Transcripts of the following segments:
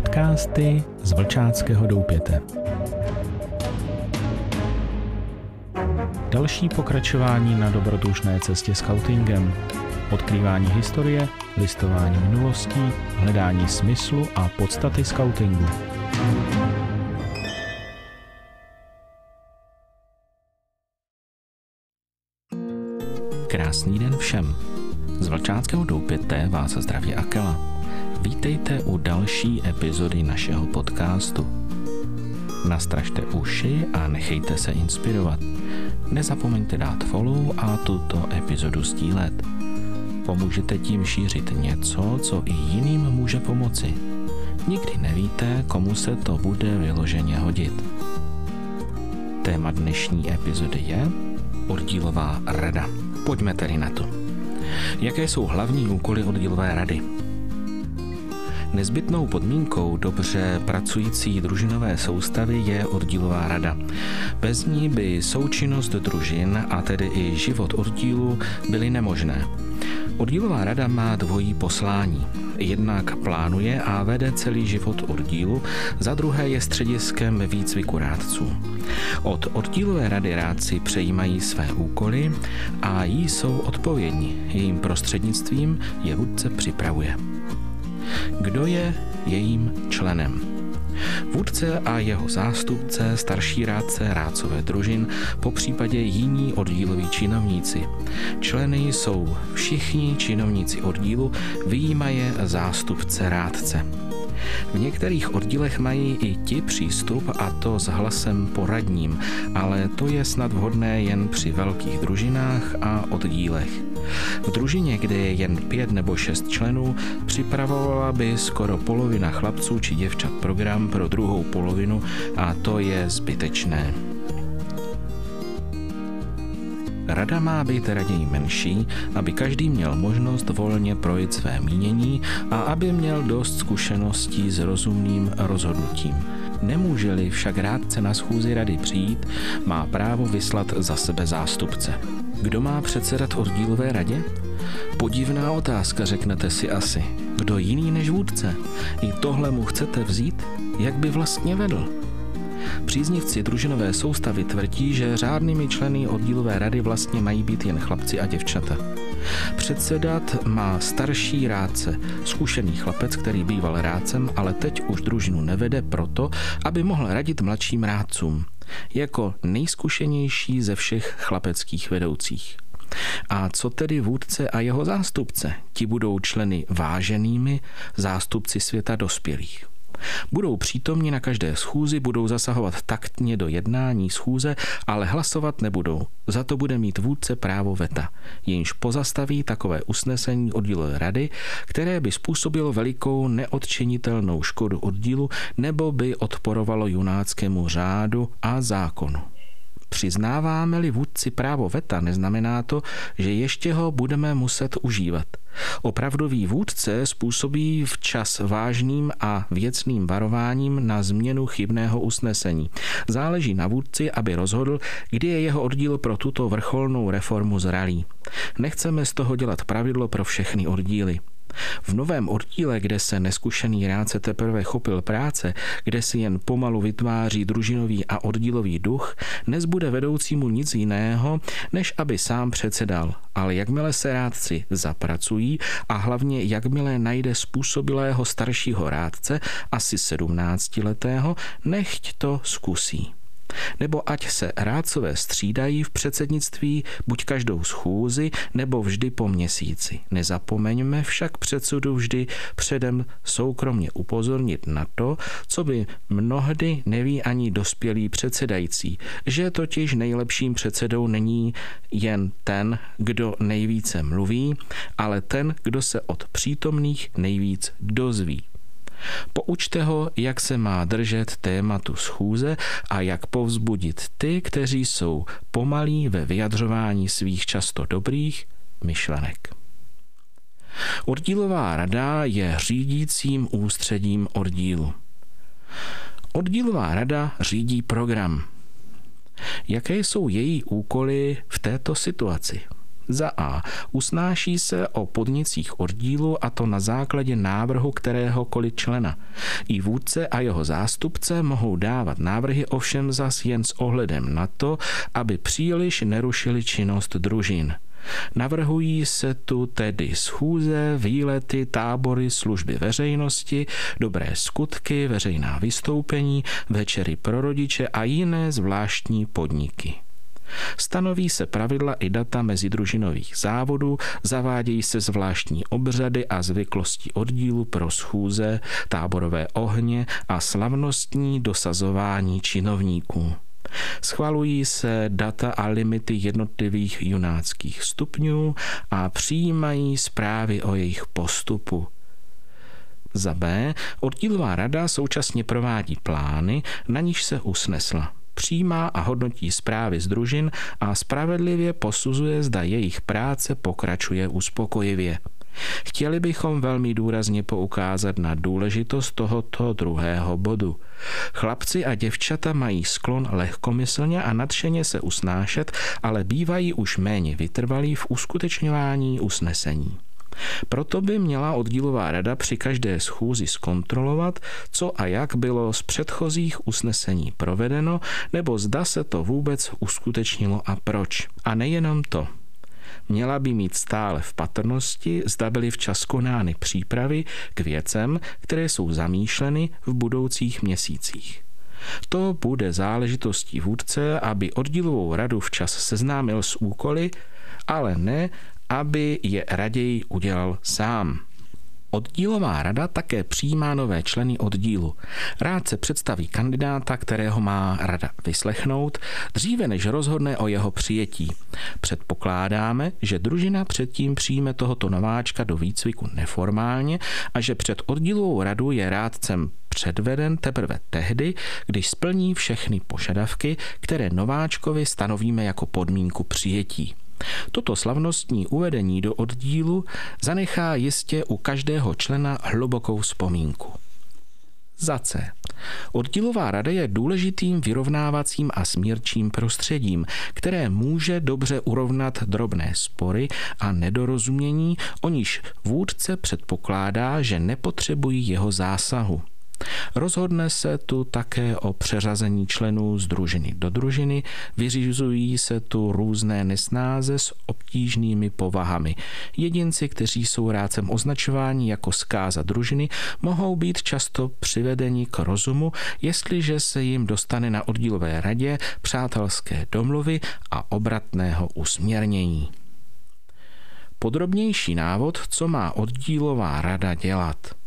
Podcasty z Vlčáckého doupěte. Další pokračování na dobrodružné cestě scoutingem. Odkrývání historie, listování minulostí, hledání smyslu a podstaty scoutingu. Krásný den všem. Z Vlčáckého doupěte vás zdraví Akela. Vítejte u další epizody našeho podcastu. Nastražte uši a nechejte se inspirovat. Nezapomeňte dát follow a tuto epizodu sdílet. Pomůžete tím šířit něco, co i jiným může pomoci. Nikdy nevíte, komu se to bude vyloženě hodit. Téma dnešní epizody je oddílová rada. Pojďme tedy na to. Jaké jsou hlavní úkoly oddílové rady? Nezbytnou podmínkou dobře pracující družinové soustavy je oddílová rada. Bez ní by součinnost družin a tedy i život oddílu byly nemožné. Oddílová rada má dvojí poslání. Jednak plánuje a vede celý život oddílu, za druhé je střediskem výcviku rádců. Od oddílové rady rádci přejímají své úkoly a jí jsou odpovědní. Jejím prostřednictvím je vůdce připravuje. Kdo je jejím členem? Vůdce a jeho zástupce, starší rádce, rádcové družin, po případě jiní oddíloví činovníci. Členy jsou všichni činovníci oddílu, vyjímaje zástupce rádce. V některých oddílech mají i ti přístup a to s hlasem poradním, ale to je snad vhodné jen při velkých družinách a oddílech. V družině, kde je jen pět nebo šest členů, připravovala by skoro polovina chlapců či děvčat program pro druhou polovinu a to je zbytečné. Rada má být raději menší, aby každý měl možnost volně projít své mínění a aby měl dost zkušeností s rozumným rozhodnutím. Nemůže-li však rádce na schůzi rady přijít, má právo vyslat za sebe zástupce. Kdo má předsedat oddílové radě? Podivná otázka, řeknete si asi. Kdo jiný než vůdce? I tohle mu chcete vzít? Jak by vlastně vedl? Příznivci družinové soustavy tvrdí, že řádnými členy oddílové rady vlastně mají být jen chlapci a děvčata. Předsedat má starší rádce, zkušený chlapec, který býval rádcem, ale teď už družinu nevede proto, aby mohl radit mladším rádcům. Jako nejzkušenější ze všech chlapeckých vedoucích. A co tedy vůdce a jeho zástupce? Ti budou členy váženými, zástupci světa dospělých. Budou přítomni na každé schůzi, budou zasahovat taktně do jednání schůze, ale hlasovat nebudou. Za to bude mít vůdce právo veta, jenž pozastaví takové usnesení oddílové rady, které by způsobilo velikou neodčinitelnou škodu oddílu nebo by odporovalo junáckému řádu a zákonu. Přiznáváme-li vůdci právo veta, neznamená to, že ještě ho budeme muset užívat. Opravdový vůdce způsobí včas vážným a věcným varováním na změnu chybného usnesení. Záleží na vůdci, aby rozhodl, kdy je jeho oddíl pro tuto vrcholnou reformu zralý. Nechceme z toho dělat pravidlo pro všechny oddíly. V novém oddíle, kde se neskušený rádce teprve chopil práce, kde si jen pomalu vytváří družinový a oddílový duch, nezbude vedoucímu nic jiného, než aby sám předsedal. Ale jakmile se rádci zapracují a hlavně jakmile najde způsobilého staršího rádce, asi 17-letého, nechť to zkusí nebo ať se rádcové střídají v předsednictví buď každou schůzi, nebo vždy po měsíci. Nezapomeňme však předsudu vždy předem soukromně upozornit na to, co by mnohdy neví ani dospělý předsedající, že totiž nejlepším předsedou není jen ten, kdo nejvíce mluví, ale ten, kdo se od přítomných nejvíc dozví. Poučte ho, jak se má držet tématu schůze a jak povzbudit ty, kteří jsou pomalí ve vyjadřování svých často dobrých myšlenek. Oddílová rada je řídícím ústředím oddílu. Oddílová rada řídí program. Jaké jsou její úkoly v této situaci? Za A. Usnáší se o podnicích oddílu a to na základě návrhu kteréhokoliv člena. I vůdce a jeho zástupce mohou dávat návrhy ovšem zas jen s ohledem na to, aby příliš nerušili činnost družin. Navrhují se tu tedy schůze, výlety, tábory, služby veřejnosti, dobré skutky, veřejná vystoupení, večery pro rodiče a jiné zvláštní podniky. Stanoví se pravidla i data mezidružinových závodů, zavádějí se zvláštní obřady a zvyklosti oddílu pro schůze, táborové ohně a slavnostní dosazování činovníků. Schvalují se data a limity jednotlivých junáckých stupňů a přijímají zprávy o jejich postupu. Za B. Oddílová rada současně provádí plány, na níž se usnesla přijímá a hodnotí zprávy z družin a spravedlivě posuzuje, zda jejich práce pokračuje uspokojivě. Chtěli bychom velmi důrazně poukázat na důležitost tohoto druhého bodu. Chlapci a děvčata mají sklon lehkomyslně a nadšeně se usnášet, ale bývají už méně vytrvalí v uskutečňování usnesení. Proto by měla oddílová rada při každé schůzi zkontrolovat, co a jak bylo z předchozích usnesení provedeno, nebo zda se to vůbec uskutečnilo a proč. A nejenom to. Měla by mít stále v patrnosti, zda byly včas konány přípravy k věcem, které jsou zamýšleny v budoucích měsících. To bude záležitostí vůdce, aby oddílovou radu včas seznámil s úkoly, ale ne, aby je raději udělal sám. Oddílová rada také přijímá nové členy oddílu. Rád se představí kandidáta, kterého má rada vyslechnout, dříve než rozhodne o jeho přijetí. Předpokládáme, že družina předtím přijme tohoto nováčka do výcviku neformálně a že před oddílovou radu je rádcem předveden teprve tehdy, když splní všechny požadavky, které nováčkovi stanovíme jako podmínku přijetí. Toto slavnostní uvedení do oddílu zanechá jistě u každého člena hlubokou vzpomínku. Za C. Oddílová rada je důležitým vyrovnávacím a smírčím prostředím, které může dobře urovnat drobné spory a nedorozumění, o níž vůdce předpokládá, že nepotřebují jeho zásahu. Rozhodne se tu také o přeřazení členů z družiny do družiny, vyřizují se tu různé nesnáze s obtížnými povahami. Jedinci, kteří jsou rádcem označováni jako zkáza družiny, mohou být často přivedeni k rozumu, jestliže se jim dostane na oddílové radě přátelské domluvy a obratného usměrnění. Podrobnější návod, co má oddílová rada dělat –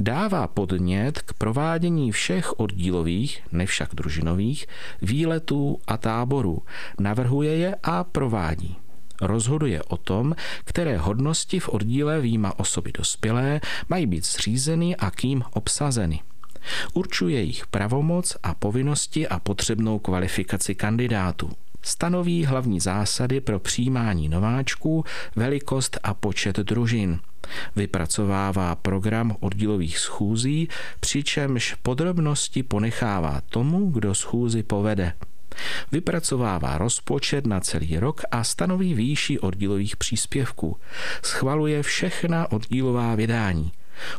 dává podnět k provádění všech oddílových, nevšak družinových, výletů a táborů, navrhuje je a provádí. Rozhoduje o tom, které hodnosti v oddíle výjima osoby dospělé mají být zřízeny a kým obsazeny. Určuje jejich pravomoc a povinnosti a potřebnou kvalifikaci kandidátů. Stanoví hlavní zásady pro přijímání nováčků, velikost a počet družin. Vypracovává program oddílových schůzí, přičemž podrobnosti ponechává tomu, kdo schůzi povede. Vypracovává rozpočet na celý rok a stanoví výši oddílových příspěvků. Schvaluje všechna oddílová vydání.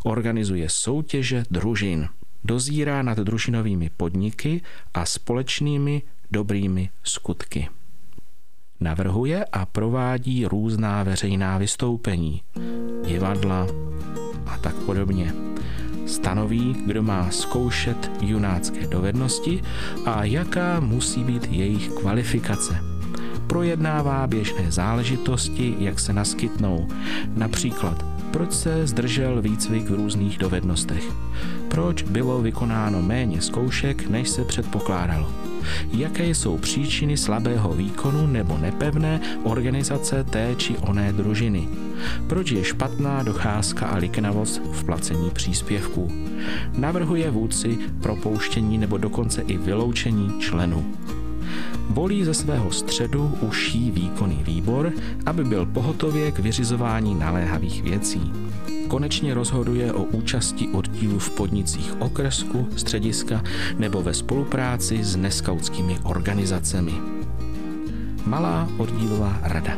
Organizuje soutěže družin. Dozírá nad družinovými podniky a společnými dobrými skutky. Navrhuje a provádí různá veřejná vystoupení, divadla a tak podobně. Stanoví, kdo má zkoušet junácké dovednosti a jaká musí být jejich kvalifikace. Projednává běžné záležitosti, jak se naskytnou, například proč se zdržel výcvik v různých dovednostech, proč bylo vykonáno méně zkoušek, než se předpokládalo jaké jsou příčiny slabého výkonu nebo nepevné organizace té či oné družiny. Proč je špatná docházka a liknavost v placení příspěvků. Navrhuje vůdci propouštění nebo dokonce i vyloučení členů. Volí ze svého středu užší výkonný výbor, aby byl pohotově k vyřizování naléhavých věcí konečně rozhoduje o účasti oddílu v podnicích okresku, střediska nebo ve spolupráci s neskautskými organizacemi. Malá oddílová rada.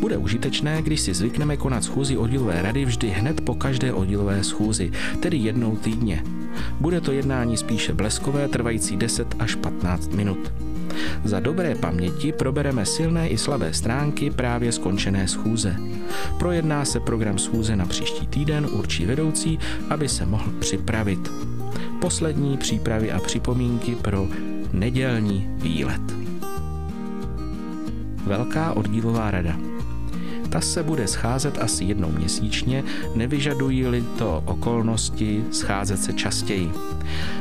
Bude užitečné, když si zvykneme konat schůzi oddílové rady vždy hned po každé oddílové schůzi, tedy jednou týdně. Bude to jednání spíše bleskové, trvající 10 až 15 minut. Za dobré paměti probereme silné i slabé stránky právě skončené schůze. Projedná se program schůze na příští týden, určí vedoucí, aby se mohl připravit. Poslední přípravy a připomínky pro nedělní výlet. Velká oddílová rada. Ta se bude scházet asi jednou měsíčně, nevyžadují-li to okolnosti scházet se častěji.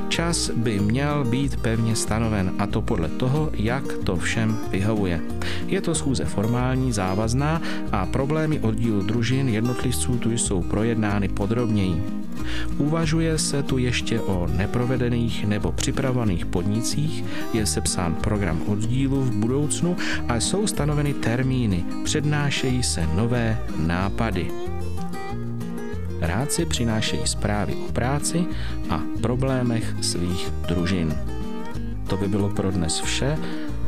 Čas by měl být pevně stanoven a to podle toho, jak to všem vyhovuje. Je to schůze formální, závazná a problémy oddílu družin jednotlivců tu jsou projednány podrobněji. Uvažuje se tu ještě o neprovedených nebo připravovaných podnicích, je sepsán program oddílu v budoucnu a jsou stanoveny termíny, přednášejí se nové nápady. Rádci přinášejí zprávy o práci a problémech svých družin. To by bylo pro dnes vše.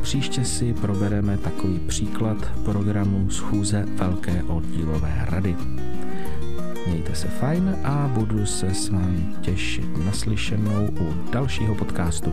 Příště si probereme takový příklad programu schůze Velké oddílové rady. Mějte se fajn a budu se s vámi těšit naslyšenou u dalšího podcastu.